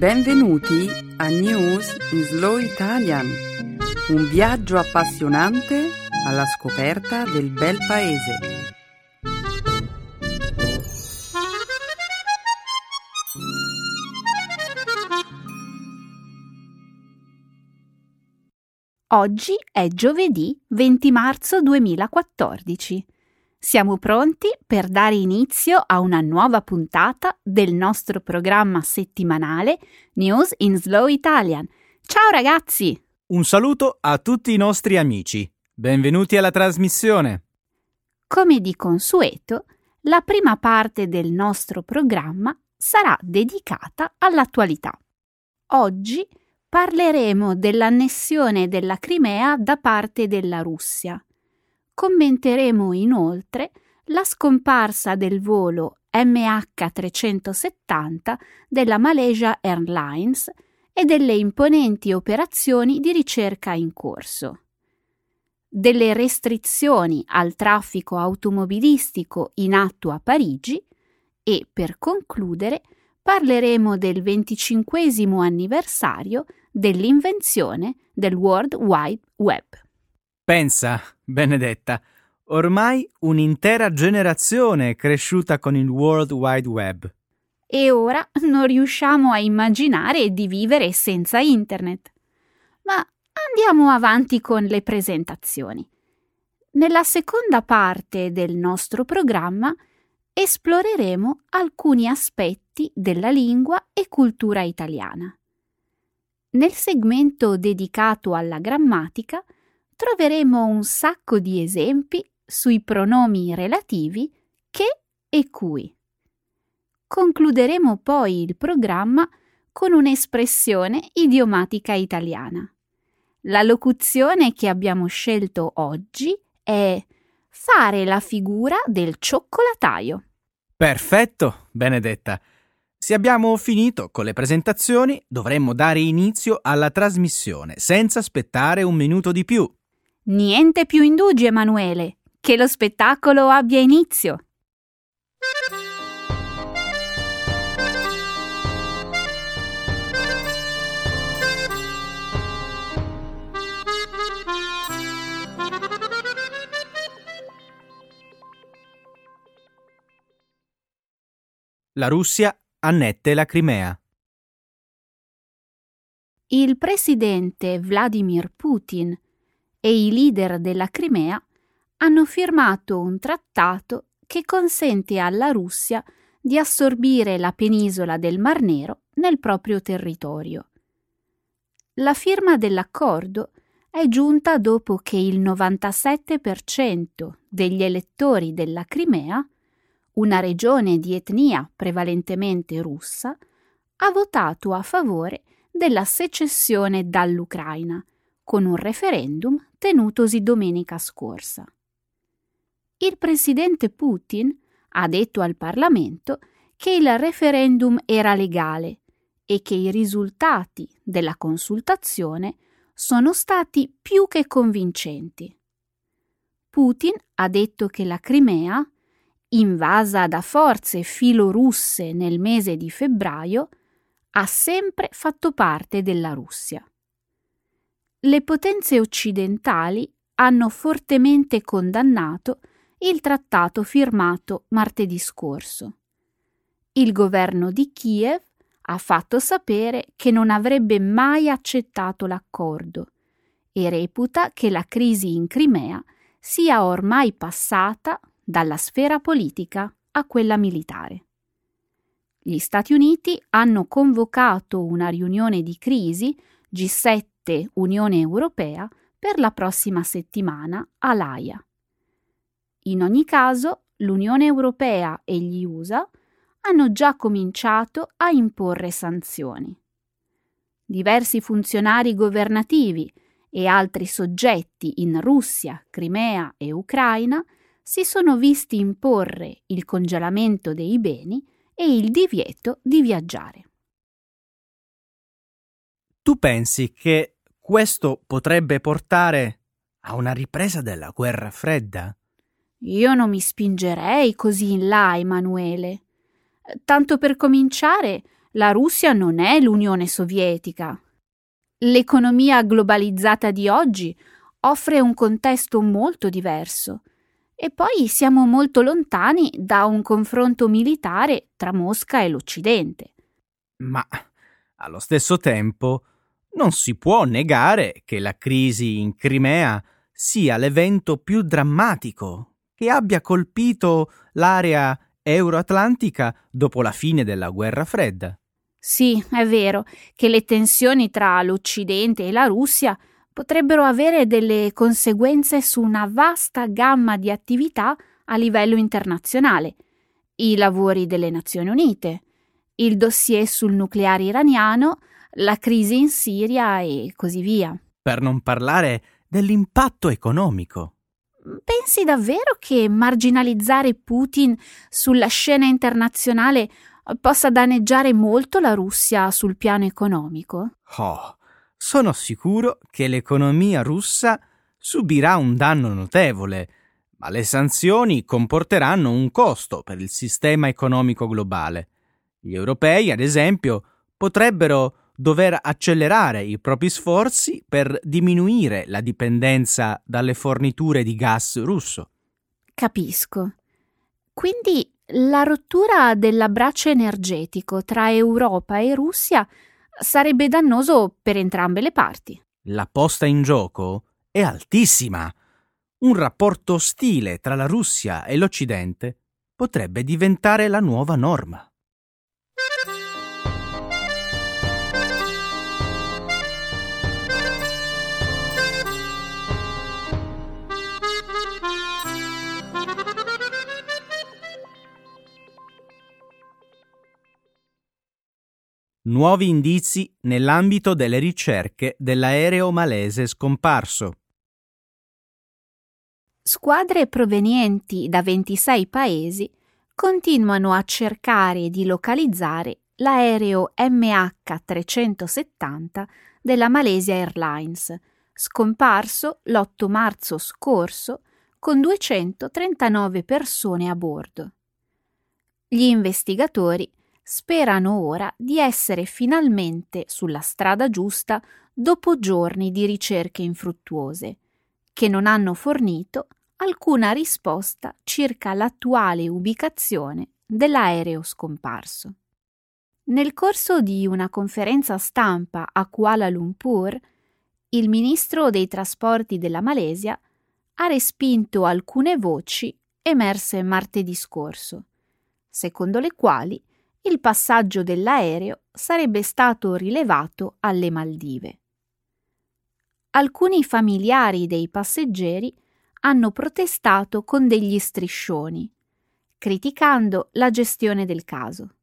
Benvenuti a News in Slow Italian, un viaggio appassionante alla scoperta del bel paese. Oggi è giovedì 20 marzo 2014. Siamo pronti per dare inizio a una nuova puntata del nostro programma settimanale News in Slow Italian. Ciao ragazzi! Un saluto a tutti i nostri amici. Benvenuti alla trasmissione. Come di consueto, la prima parte del nostro programma sarà dedicata all'attualità. Oggi parleremo dell'annessione della Crimea da parte della Russia Commenteremo inoltre la scomparsa del volo MH370 della Malaysia Airlines e delle imponenti operazioni di ricerca in corso. Delle restrizioni al traffico automobilistico in atto a Parigi e, per concludere, parleremo del 25 anniversario dell'invenzione del World Wide Web. Pensa, Benedetta, ormai un'intera generazione è cresciuta con il World Wide Web. E ora non riusciamo a immaginare di vivere senza Internet. Ma andiamo avanti con le presentazioni. Nella seconda parte del nostro programma esploreremo alcuni aspetti della lingua e cultura italiana. Nel segmento dedicato alla grammatica troveremo un sacco di esempi sui pronomi relativi che e cui. Concluderemo poi il programma con un'espressione idiomatica italiana. La locuzione che abbiamo scelto oggi è fare la figura del cioccolataio. Perfetto, Benedetta. Se abbiamo finito con le presentazioni, dovremmo dare inizio alla trasmissione senza aspettare un minuto di più. Niente più indugi, Emanuele, che lo spettacolo abbia inizio. La Russia annette la Crimea. Il presidente Vladimir Putin e i leader della Crimea hanno firmato un trattato che consente alla Russia di assorbire la penisola del Mar Nero nel proprio territorio. La firma dell'accordo è giunta dopo che il 97% degli elettori della Crimea, una regione di etnia prevalentemente russa, ha votato a favore della secessione dall'Ucraina con un referendum tenutosi domenica scorsa. Il presidente Putin ha detto al Parlamento che il referendum era legale e che i risultati della consultazione sono stati più che convincenti. Putin ha detto che la Crimea, invasa da forze filorusse nel mese di febbraio, ha sempre fatto parte della Russia le potenze occidentali hanno fortemente condannato il trattato firmato martedì scorso. Il governo di Kiev ha fatto sapere che non avrebbe mai accettato l'accordo e reputa che la crisi in Crimea sia ormai passata dalla sfera politica a quella militare. Gli Stati Uniti hanno convocato una riunione di crisi G7 Unione Europea per la prossima settimana a L'Aia. In ogni caso, l'Unione Europea e gli USA hanno già cominciato a imporre sanzioni. Diversi funzionari governativi e altri soggetti in Russia, Crimea e Ucraina si sono visti imporre il congelamento dei beni e il divieto di viaggiare. Tu pensi che questo potrebbe portare a una ripresa della guerra fredda? Io non mi spingerei così in là, Emanuele. Tanto per cominciare, La Russia non è l'Unione Sovietica. L'economia globalizzata di oggi offre un contesto molto diverso. E poi siamo molto lontani da un confronto militare tra Mosca e l'Occidente. Ma allo stesso tempo non si può negare che la crisi in Crimea sia l'evento più drammatico che abbia colpito l'area euroatlantica dopo la fine della guerra fredda. Sì, è vero che le tensioni tra l'Occidente e la Russia potrebbero avere delle conseguenze su una vasta gamma di attività a livello internazionale. I lavori delle Nazioni Unite, il dossier sul nucleare iraniano, la crisi in Siria e così via. Per non parlare dell'impatto economico. Pensi davvero che marginalizzare Putin sulla scena internazionale possa danneggiare molto la Russia sul piano economico? Oh, sono sicuro che l'economia russa subirà un danno notevole, ma le sanzioni comporteranno un costo per il sistema economico globale. Gli europei, ad esempio, potrebbero dover accelerare i propri sforzi per diminuire la dipendenza dalle forniture di gas russo. Capisco. Quindi la rottura dell'abbraccio energetico tra Europa e Russia sarebbe dannoso per entrambe le parti. La posta in gioco è altissima. Un rapporto ostile tra la Russia e l'Occidente potrebbe diventare la nuova norma. Nuovi indizi nell'ambito delle ricerche dell'aereo malese scomparso. Squadre provenienti da 26 paesi continuano a cercare di localizzare l'aereo MH370 della Malaysia Airlines, scomparso l'8 marzo scorso con 239 persone a bordo. Gli investigatori sperano ora di essere finalmente sulla strada giusta dopo giorni di ricerche infruttuose, che non hanno fornito alcuna risposta circa l'attuale ubicazione dell'aereo scomparso. Nel corso di una conferenza stampa a Kuala Lumpur, il ministro dei trasporti della Malesia ha respinto alcune voci emerse martedì scorso, secondo le quali il passaggio dell'aereo sarebbe stato rilevato alle Maldive. Alcuni familiari dei passeggeri hanno protestato con degli striscioni, criticando la gestione del caso.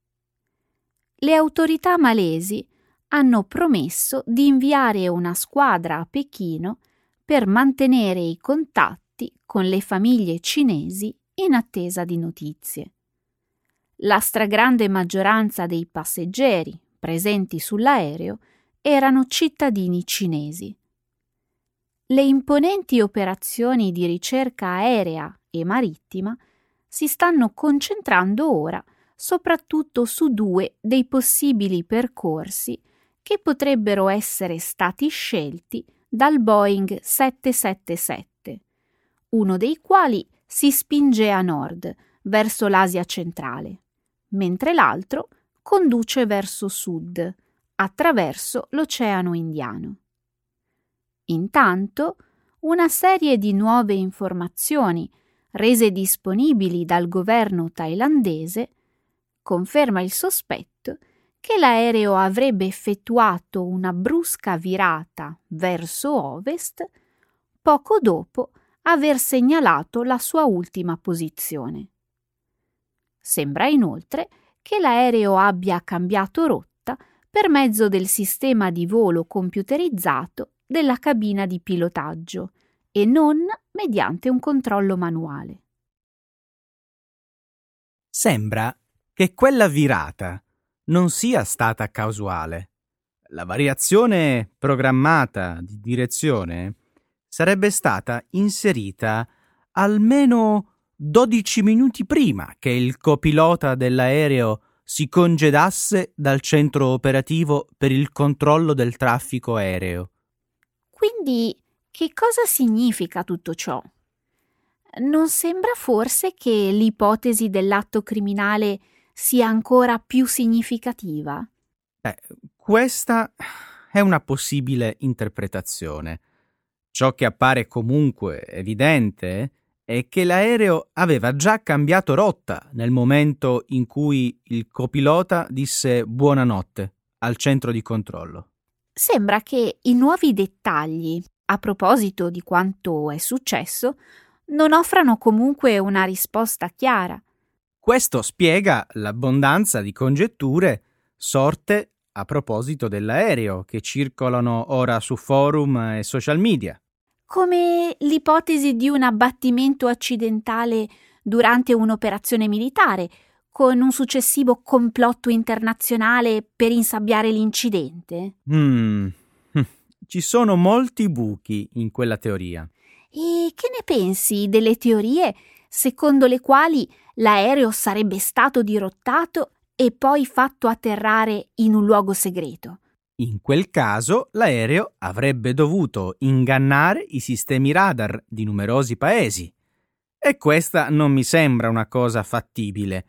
Le autorità malesi hanno promesso di inviare una squadra a Pechino per mantenere i contatti con le famiglie cinesi in attesa di notizie. La stragrande maggioranza dei passeggeri presenti sull'aereo erano cittadini cinesi. Le imponenti operazioni di ricerca aerea e marittima si stanno concentrando ora soprattutto su due dei possibili percorsi che potrebbero essere stati scelti dal Boeing 777, uno dei quali si spinge a nord, verso l'Asia centrale mentre l'altro conduce verso sud, attraverso l'Oceano Indiano. Intanto, una serie di nuove informazioni rese disponibili dal governo thailandese conferma il sospetto che l'aereo avrebbe effettuato una brusca virata verso ovest poco dopo aver segnalato la sua ultima posizione. Sembra inoltre che l'aereo abbia cambiato rotta per mezzo del sistema di volo computerizzato della cabina di pilotaggio e non mediante un controllo manuale. Sembra che quella virata non sia stata casuale. La variazione programmata di direzione sarebbe stata inserita almeno 12 minuti prima che il copilota dell'aereo si congedasse dal centro operativo per il controllo del traffico aereo. Quindi che cosa significa tutto ciò? Non sembra forse che l'ipotesi dell'atto criminale sia ancora più significativa? Eh, questa è una possibile interpretazione. Ciò che appare comunque evidente è che l'aereo aveva già cambiato rotta nel momento in cui il copilota disse buonanotte al centro di controllo. Sembra che i nuovi dettagli, a proposito di quanto è successo, non offrano comunque una risposta chiara. Questo spiega l'abbondanza di congetture sorte a proposito dell'aereo che circolano ora su forum e social media come l'ipotesi di un abbattimento accidentale durante un'operazione militare, con un successivo complotto internazionale per insabbiare l'incidente? Mm. Ci sono molti buchi in quella teoria. E che ne pensi delle teorie secondo le quali l'aereo sarebbe stato dirottato e poi fatto atterrare in un luogo segreto? In quel caso l'aereo avrebbe dovuto ingannare i sistemi radar di numerosi paesi. E questa non mi sembra una cosa fattibile,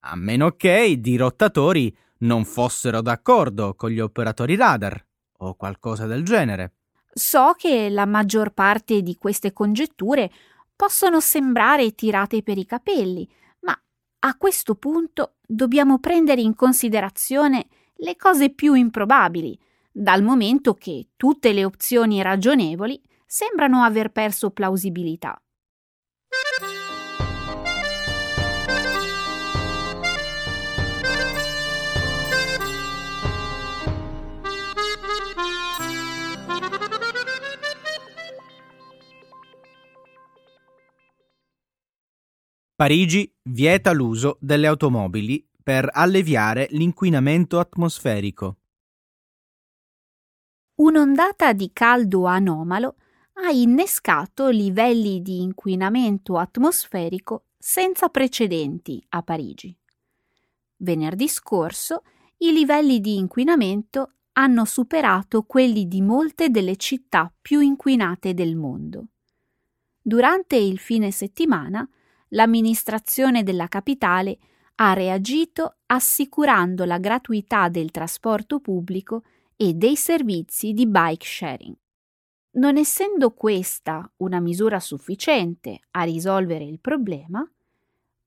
a meno che i dirottatori non fossero d'accordo con gli operatori radar o qualcosa del genere. So che la maggior parte di queste congetture possono sembrare tirate per i capelli, ma a questo punto dobbiamo prendere in considerazione le cose più improbabili, dal momento che tutte le opzioni ragionevoli sembrano aver perso plausibilità. Parigi vieta l'uso delle automobili per alleviare l'inquinamento atmosferico. Un'ondata di caldo anomalo ha innescato livelli di inquinamento atmosferico senza precedenti a Parigi. Venerdì scorso i livelli di inquinamento hanno superato quelli di molte delle città più inquinate del mondo. Durante il fine settimana l'amministrazione della capitale ha reagito assicurando la gratuità del trasporto pubblico e dei servizi di bike sharing. Non essendo questa una misura sufficiente a risolvere il problema,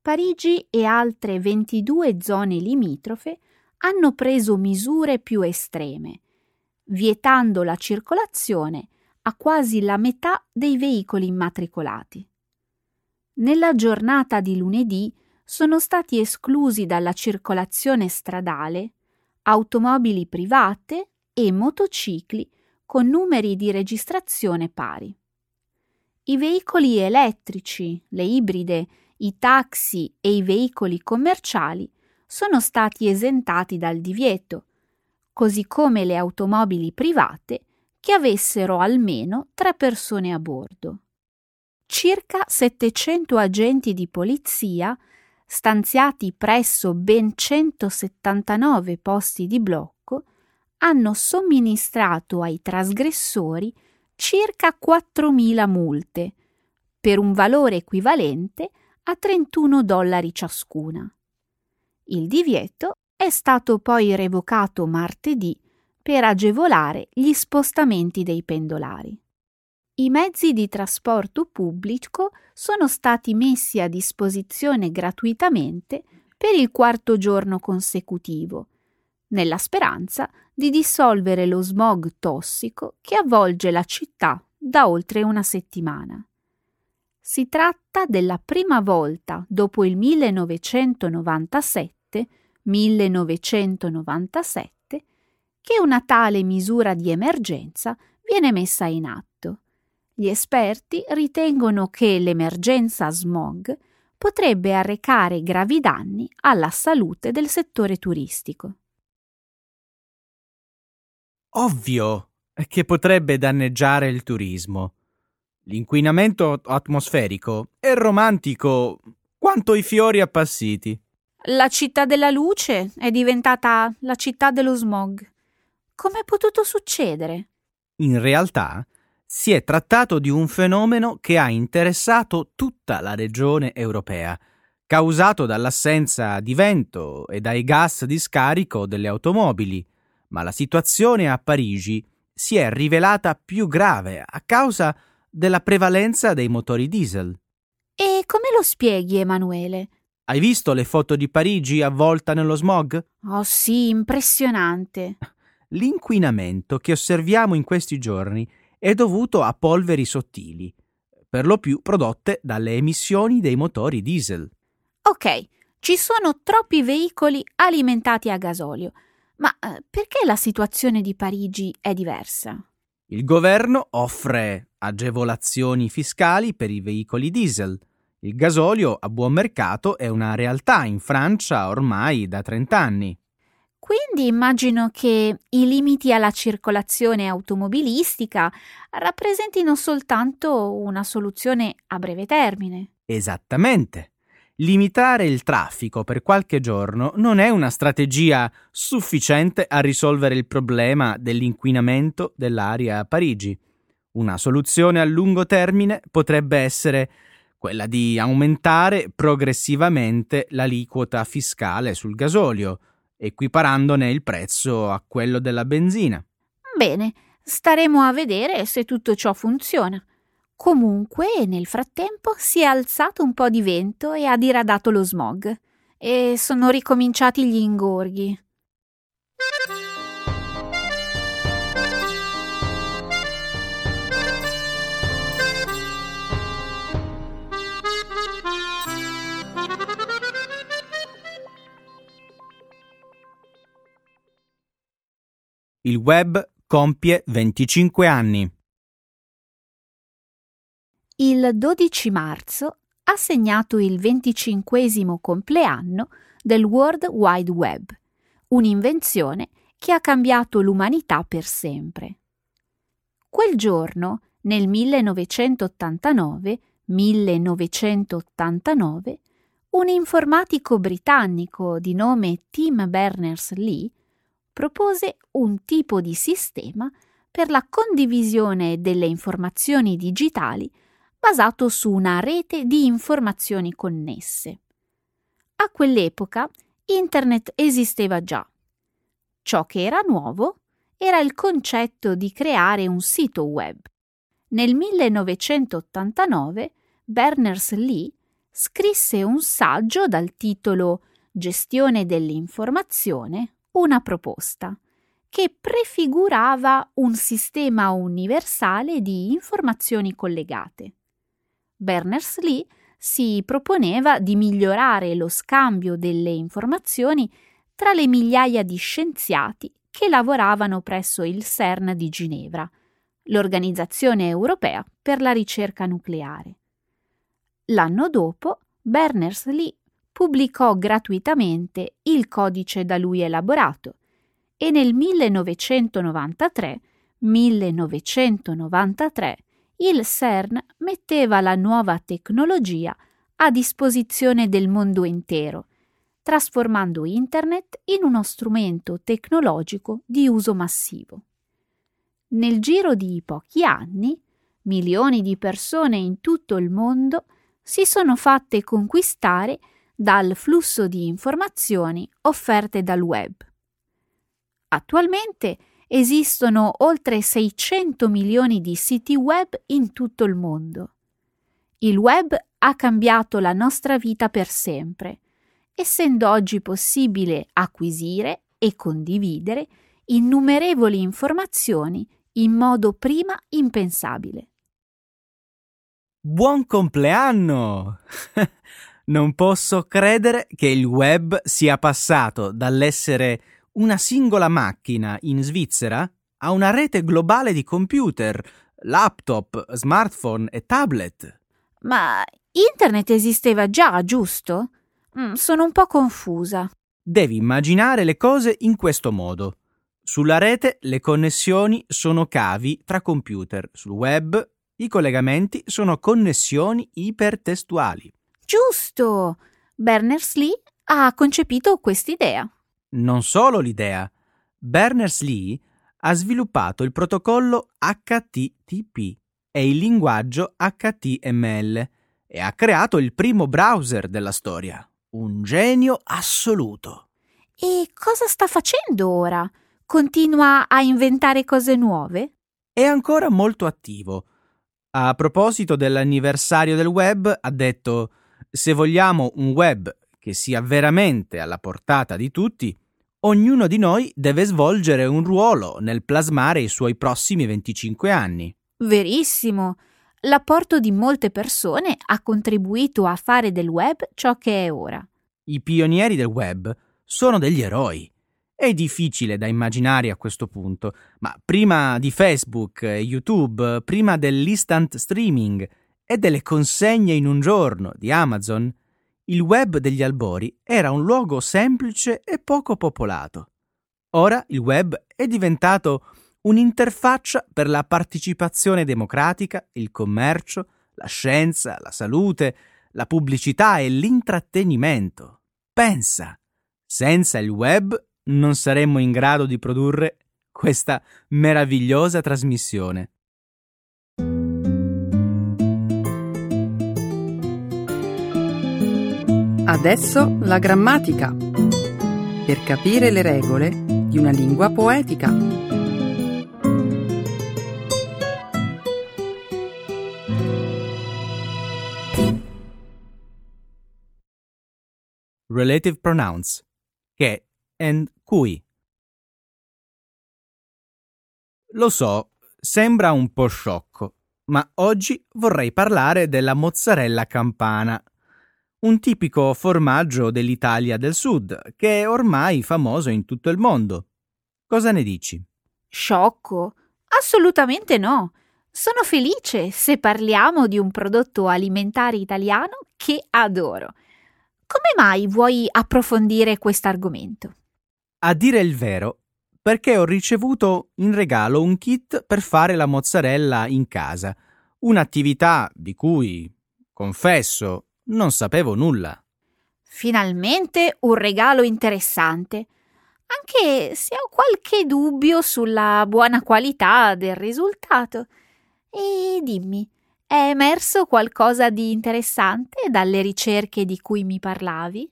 Parigi e altre 22 zone limitrofe hanno preso misure più estreme, vietando la circolazione a quasi la metà dei veicoli immatricolati. Nella giornata di lunedì sono stati esclusi dalla circolazione stradale automobili private e motocicli con numeri di registrazione pari. I veicoli elettrici, le ibride, i taxi e i veicoli commerciali sono stati esentati dal divieto, così come le automobili private che avessero almeno tre persone a bordo. Circa 700 agenti di polizia stanziati presso ben 179 posti di blocco, hanno somministrato ai trasgressori circa 4.000 multe, per un valore equivalente a 31 dollari ciascuna. Il divieto è stato poi revocato martedì per agevolare gli spostamenti dei pendolari. I mezzi di trasporto pubblico sono stati messi a disposizione gratuitamente per il quarto giorno consecutivo, nella speranza di dissolvere lo smog tossico che avvolge la città da oltre una settimana. Si tratta della prima volta dopo il 1997, 1997 che una tale misura di emergenza viene messa in atto. Gli esperti ritengono che l'emergenza smog potrebbe arrecare gravi danni alla salute del settore turistico. Ovvio che potrebbe danneggiare il turismo. L'inquinamento atmosferico è romantico quanto i fiori appassiti. La città della luce è diventata la città dello smog. Com'è potuto succedere? In realtà si è trattato di un fenomeno che ha interessato tutta la regione europea, causato dall'assenza di vento e dai gas di scarico delle automobili, ma la situazione a Parigi si è rivelata più grave a causa della prevalenza dei motori diesel. E come lo spieghi, Emanuele? Hai visto le foto di Parigi avvolta nello smog? Oh sì, impressionante. L'inquinamento che osserviamo in questi giorni è dovuto a polveri sottili, per lo più prodotte dalle emissioni dei motori diesel. Ok, ci sono troppi veicoli alimentati a gasolio, ma eh, perché la situazione di Parigi è diversa? Il governo offre agevolazioni fiscali per i veicoli diesel. Il gasolio a buon mercato è una realtà in Francia ormai da 30 anni. Quindi immagino che i limiti alla circolazione automobilistica rappresentino soltanto una soluzione a breve termine. Esattamente. Limitare il traffico per qualche giorno non è una strategia sufficiente a risolvere il problema dell'inquinamento dell'aria a Parigi. Una soluzione a lungo termine potrebbe essere quella di aumentare progressivamente l'aliquota fiscale sul gasolio, equiparandone il prezzo a quello della benzina. Bene, staremo a vedere se tutto ciò funziona. Comunque, nel frattempo si è alzato un po' di vento e ha diradato lo smog, e sono ricominciati gli ingorghi. Il web compie 25 anni. Il 12 marzo ha segnato il 25 compleanno del World Wide Web, un'invenzione che ha cambiato l'umanità per sempre. Quel giorno, nel 1989, 1989, un informatico britannico di nome Tim Berners-Lee propose un tipo di sistema per la condivisione delle informazioni digitali basato su una rete di informazioni connesse. A quell'epoca Internet esisteva già. Ciò che era nuovo era il concetto di creare un sito web. Nel 1989 Berners-Lee scrisse un saggio dal titolo Gestione dell'informazione una proposta che prefigurava un sistema universale di informazioni collegate. Berners-Lee si proponeva di migliorare lo scambio delle informazioni tra le migliaia di scienziati che lavoravano presso il CERN di Ginevra, l'Organizzazione europea per la ricerca nucleare. L'anno dopo, Berners-Lee pubblicò gratuitamente il codice da lui elaborato e nel 1993, 1993 il CERN metteva la nuova tecnologia a disposizione del mondo intero, trasformando Internet in uno strumento tecnologico di uso massivo. Nel giro di pochi anni, milioni di persone in tutto il mondo si sono fatte conquistare dal flusso di informazioni offerte dal web. Attualmente esistono oltre 600 milioni di siti web in tutto il mondo. Il web ha cambiato la nostra vita per sempre, essendo oggi possibile acquisire e condividere innumerevoli informazioni in modo prima impensabile. Buon compleanno! Non posso credere che il web sia passato dall'essere una singola macchina in Svizzera a una rete globale di computer, laptop, smartphone e tablet. Ma Internet esisteva già, giusto? Mm, sono un po' confusa. Devi immaginare le cose in questo modo. Sulla rete le connessioni sono cavi tra computer, sul web i collegamenti sono connessioni ipertestuali. Giusto! Berners-Lee ha concepito quest'idea. Non solo l'idea. Berners-Lee ha sviluppato il protocollo HTTP e il linguaggio HTML e ha creato il primo browser della storia. Un genio assoluto. E cosa sta facendo ora? Continua a inventare cose nuove? È ancora molto attivo. A proposito dell'anniversario del web, ha detto: Se vogliamo un web che sia veramente alla portata di tutti, ognuno di noi deve svolgere un ruolo nel plasmare i suoi prossimi 25 anni. Verissimo. L'apporto di molte persone ha contribuito a fare del web ciò che è ora. I pionieri del web sono degli eroi. È difficile da immaginare a questo punto, ma prima di Facebook e YouTube, prima dell'instant streaming e delle consegne in un giorno di Amazon, il web degli albori era un luogo semplice e poco popolato. Ora il web è diventato un'interfaccia per la partecipazione democratica, il commercio, la scienza, la salute, la pubblicità e l'intrattenimento. Pensa, senza il web non saremmo in grado di produrre questa meravigliosa trasmissione. Adesso la grammatica. Per capire le regole di una lingua poetica. Relative pronouns che and cui. Lo so, sembra un po' sciocco, ma oggi vorrei parlare della mozzarella campana, un tipico formaggio dell'Italia del Sud, che è ormai famoso in tutto il mondo. Cosa ne dici? Sciocco? Assolutamente no. Sono felice se parliamo di un prodotto alimentare italiano che adoro. Come mai vuoi approfondire questo argomento? A dire il vero, perché ho ricevuto in regalo un kit per fare la mozzarella in casa, un'attività di cui, confesso, non sapevo nulla. Finalmente un regalo interessante, anche se ho qualche dubbio sulla buona qualità del risultato. E dimmi, è emerso qualcosa di interessante dalle ricerche di cui mi parlavi?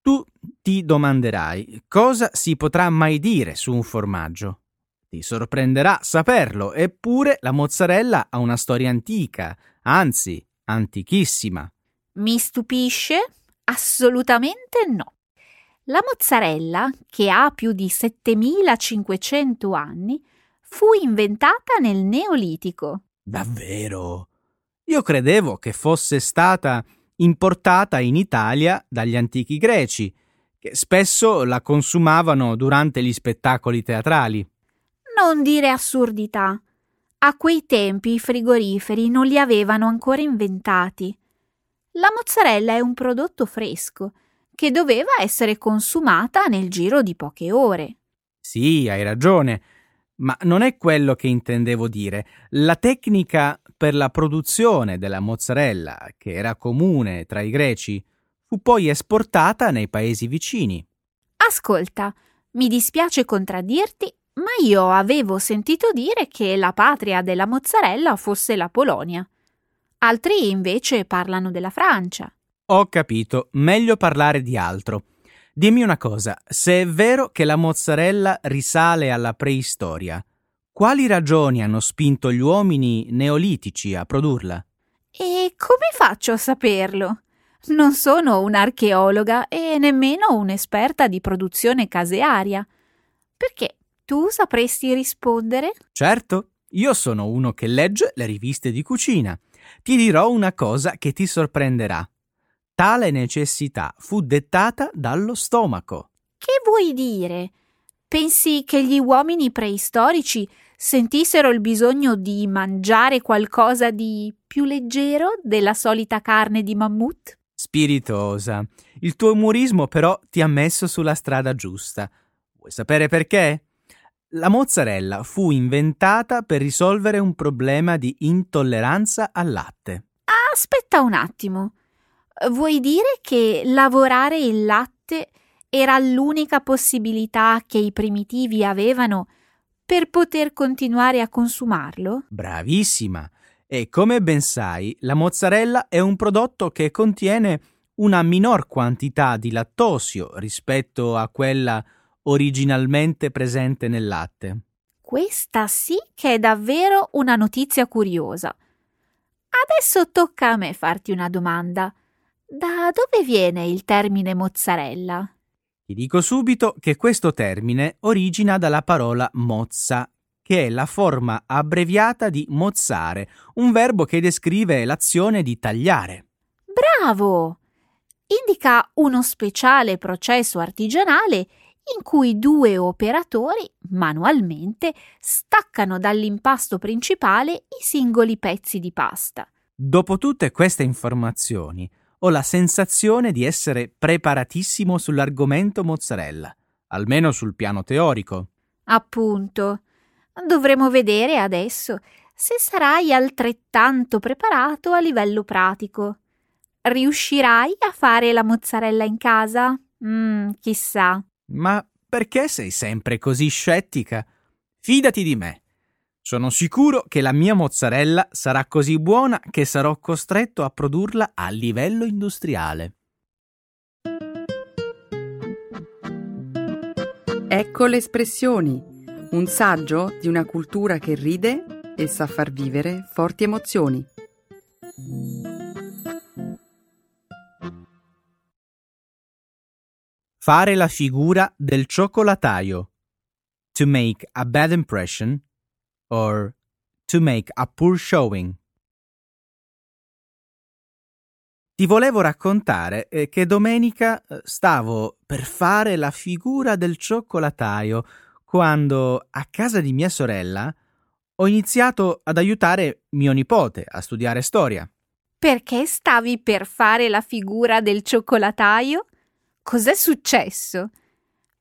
Tu ti domanderai cosa si potrà mai dire su un formaggio. Ti sorprenderà saperlo, eppure la mozzarella ha una storia antica, anzi, antichissima. Mi stupisce? Assolutamente no. La mozzarella, che ha più di 7500 anni, fu inventata nel Neolitico. Davvero? Io credevo che fosse stata importata in Italia dagli antichi greci, che spesso la consumavano durante gli spettacoli teatrali. Non dire assurdità. A quei tempi i frigoriferi non li avevano ancora inventati. La mozzarella è un prodotto fresco che doveva essere consumata nel giro di poche ore. Sì, hai ragione, ma non è quello che intendevo dire. La tecnica per la produzione della mozzarella, che era comune tra i greci, fu poi esportata nei paesi vicini. Ascolta, mi dispiace contraddirti, ma io avevo sentito dire che la patria della mozzarella fosse la Polonia. Altri invece parlano della Francia. Ho capito, meglio parlare di altro. Dimmi una cosa, se è vero che la mozzarella risale alla preistoria, quali ragioni hanno spinto gli uomini neolitici a produrla? E come faccio a saperlo? Non sono un'archeologa e nemmeno un'esperta di produzione casearia. Perché tu sapresti rispondere? Certo, io sono uno che legge le riviste di cucina. Ti dirò una cosa che ti sorprenderà. Tale necessità fu dettata dallo stomaco. Che vuoi dire? Pensi che gli uomini preistorici sentissero il bisogno di mangiare qualcosa di più leggero della solita carne di mammut? Spiritosa. Il tuo umorismo però ti ha messo sulla strada giusta. Vuoi sapere perché? La mozzarella fu inventata per risolvere un problema di intolleranza al latte. Aspetta un attimo. Vuoi dire che lavorare il latte era l'unica possibilità che i primitivi avevano per poter continuare a consumarlo? Bravissima! E come ben sai, la mozzarella è un prodotto che contiene una minor quantità di lattosio rispetto a quella originalmente presente nel latte. Questa sì che è davvero una notizia curiosa. Adesso tocca a me farti una domanda. Da dove viene il termine mozzarella? Ti dico subito che questo termine origina dalla parola mozza, che è la forma abbreviata di mozzare, un verbo che descrive l'azione di tagliare. Bravo! Indica uno speciale processo artigianale in cui due operatori manualmente staccano dall'impasto principale i singoli pezzi di pasta. Dopo tutte queste informazioni, ho la sensazione di essere preparatissimo sull'argomento mozzarella, almeno sul piano teorico. Appunto. Dovremo vedere adesso se sarai altrettanto preparato a livello pratico. Riuscirai a fare la mozzarella in casa? Mm, chissà. Ma perché sei sempre così scettica? Fidati di me. Sono sicuro che la mia mozzarella sarà così buona che sarò costretto a produrla a livello industriale. Ecco le espressioni, un saggio di una cultura che ride e sa far vivere forti emozioni. Fare la figura del cioccolataio. To make a bad impression or to make a poor showing. Ti volevo raccontare eh, che domenica eh, stavo per fare la figura del cioccolataio quando a casa di mia sorella ho iniziato ad aiutare mio nipote a studiare storia. Perché stavi per fare la figura del cioccolataio? Cos'è successo?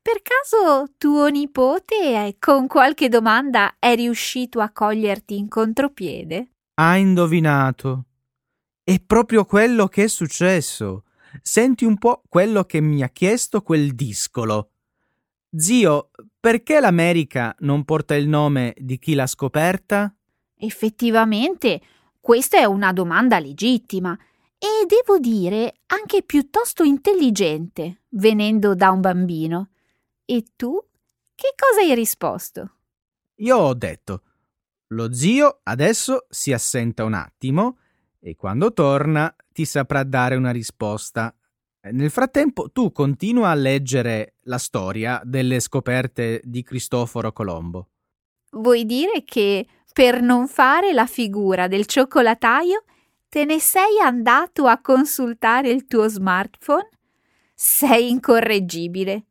Per caso tuo nipote con qualche domanda è riuscito a coglierti in contropiede? Ha indovinato. È proprio quello che è successo. Senti un po' quello che mi ha chiesto quel discolo. Zio, perché l'America non porta il nome di chi l'ha scoperta? Effettivamente, questa è una domanda legittima e devo dire anche piuttosto intelligente, venendo da un bambino. E tu? Che cosa hai risposto? Io ho detto: Lo zio adesso si assenta un attimo e quando torna ti saprà dare una risposta. Nel frattempo tu continua a leggere la storia delle scoperte di Cristoforo Colombo. Vuoi dire che per non fare la figura del cioccolataio te ne sei andato a consultare il tuo smartphone? Sei incorreggibile.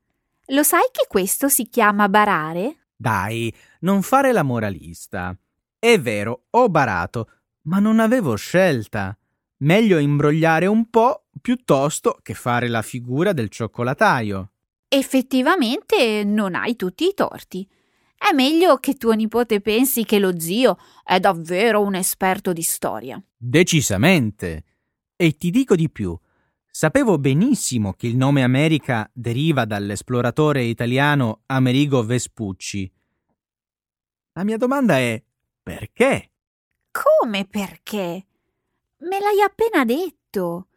Lo sai che questo si chiama barare? Dai, non fare la moralista. È vero, ho barato, ma non avevo scelta. Meglio imbrogliare un po' piuttosto che fare la figura del cioccolataio. Effettivamente non hai tutti i torti. È meglio che tuo nipote pensi che lo zio è davvero un esperto di storia. Decisamente. E ti dico di più. Sapevo benissimo che il nome America deriva dall'esploratore italiano Amerigo Vespucci. La mia domanda è perché? Come perché? Me l'hai appena detto.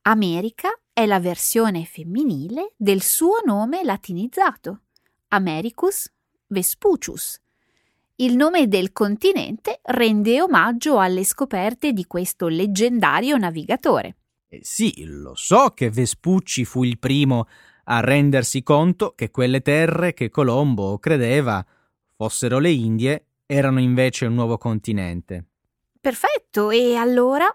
America è la versione femminile del suo nome latinizzato, Americus Vespucius. Il nome del continente rende omaggio alle scoperte di questo leggendario navigatore. Eh sì, lo so che Vespucci fu il primo a rendersi conto che quelle terre che Colombo credeva fossero le Indie erano invece un nuovo continente. Perfetto, e allora?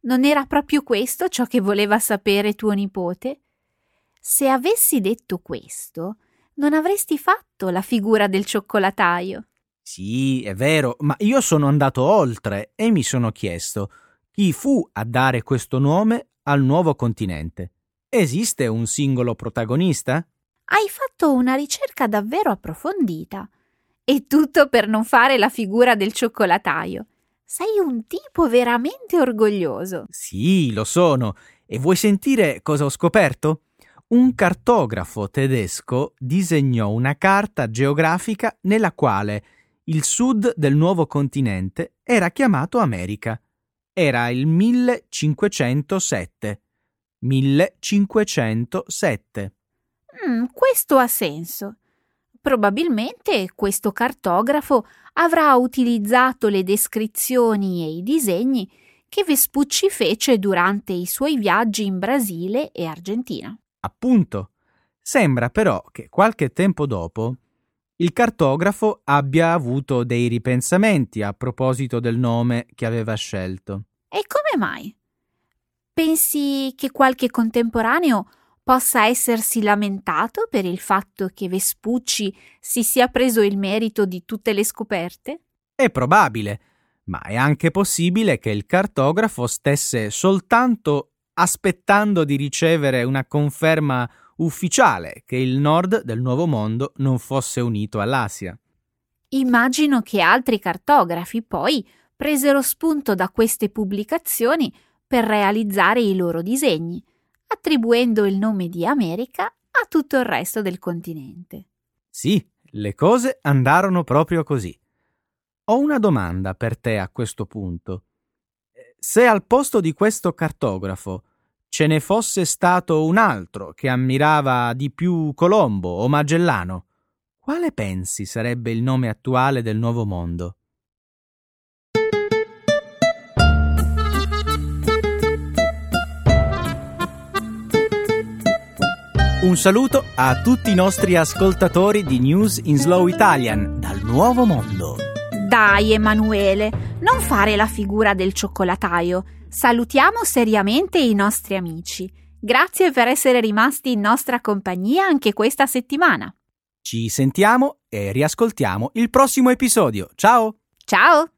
Non era proprio questo ciò che voleva sapere tuo nipote? Se avessi detto questo, non avresti fatto la figura del cioccolataio. Sì, è vero, ma io sono andato oltre e mi sono chiesto chi fu a dare questo nome al nuovo continente. Esiste un singolo protagonista? Hai fatto una ricerca davvero approfondita. E tutto per non fare la figura del cioccolataio. Sei un tipo veramente orgoglioso. Sì, lo sono. E vuoi sentire cosa ho scoperto? Un cartografo tedesco disegnò una carta geografica nella quale il sud del nuovo continente era chiamato America. Era il 1507. 1507. Mm, questo ha senso. Probabilmente questo cartografo avrà utilizzato le descrizioni e i disegni che Vespucci fece durante i suoi viaggi in Brasile e Argentina. Appunto. Sembra però che qualche tempo dopo il cartografo abbia avuto dei ripensamenti a proposito del nome che aveva scelto. E come mai? Pensi che qualche contemporaneo possa essersi lamentato per il fatto che Vespucci si sia preso il merito di tutte le scoperte? È probabile, ma è anche possibile che il cartografo stesse soltanto aspettando di ricevere una conferma ufficiale che il nord del Nuovo Mondo non fosse unito all'Asia. Immagino che altri cartografi poi presero spunto da queste pubblicazioni per realizzare i loro disegni, attribuendo il nome di America a tutto il resto del continente. Sì, le cose andarono proprio così. Ho una domanda per te a questo punto. Se al posto di questo cartografo ce ne fosse stato un altro che ammirava di più Colombo o Magellano, quale pensi sarebbe il nome attuale del nuovo mondo? Un saluto a tutti i nostri ascoltatori di News in Slow Italian dal nuovo mondo. Dai, Emanuele, non fare la figura del cioccolataio. Salutiamo seriamente i nostri amici. Grazie per essere rimasti in nostra compagnia anche questa settimana. Ci sentiamo e riascoltiamo il prossimo episodio. Ciao! Ciao!